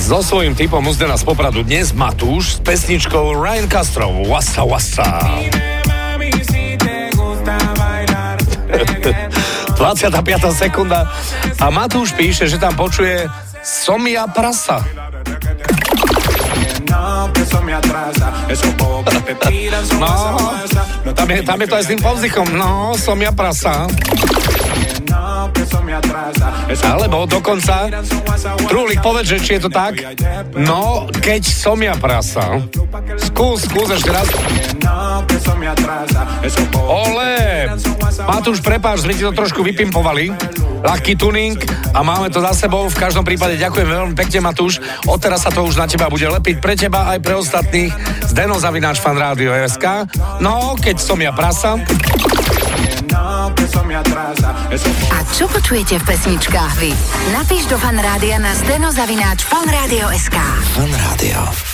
So svojím typom uzde nás popradu dnes Matúš s pesničkou Ryan Castro Wassa Wassa. 25. sekunda a Matúš píše, že tam počuje Somia prasa. No, tam je, tam je to aj s tým povzdychom. No, som ja prasa. Alebo dokonca, Trúlik, povedz, že či je to tak? No, keď som ja prasa. Skús, skús ešte raz. Ole! Matúš, prepáč, sme ti to trošku vypimpovali. Ľahký tuning a máme to za sebou. V každom prípade ďakujem veľmi pekne, Matúš. Odteraz sa to už na teba bude lepiť pre teba aj pre ostatných. Zdeno Zavináč fan rádio SK. No, keď som ja prasa. A čo počujete v pesničkách vy? Napíš do fanrádia na steno zavináč fanradio.sk Fan Rádio.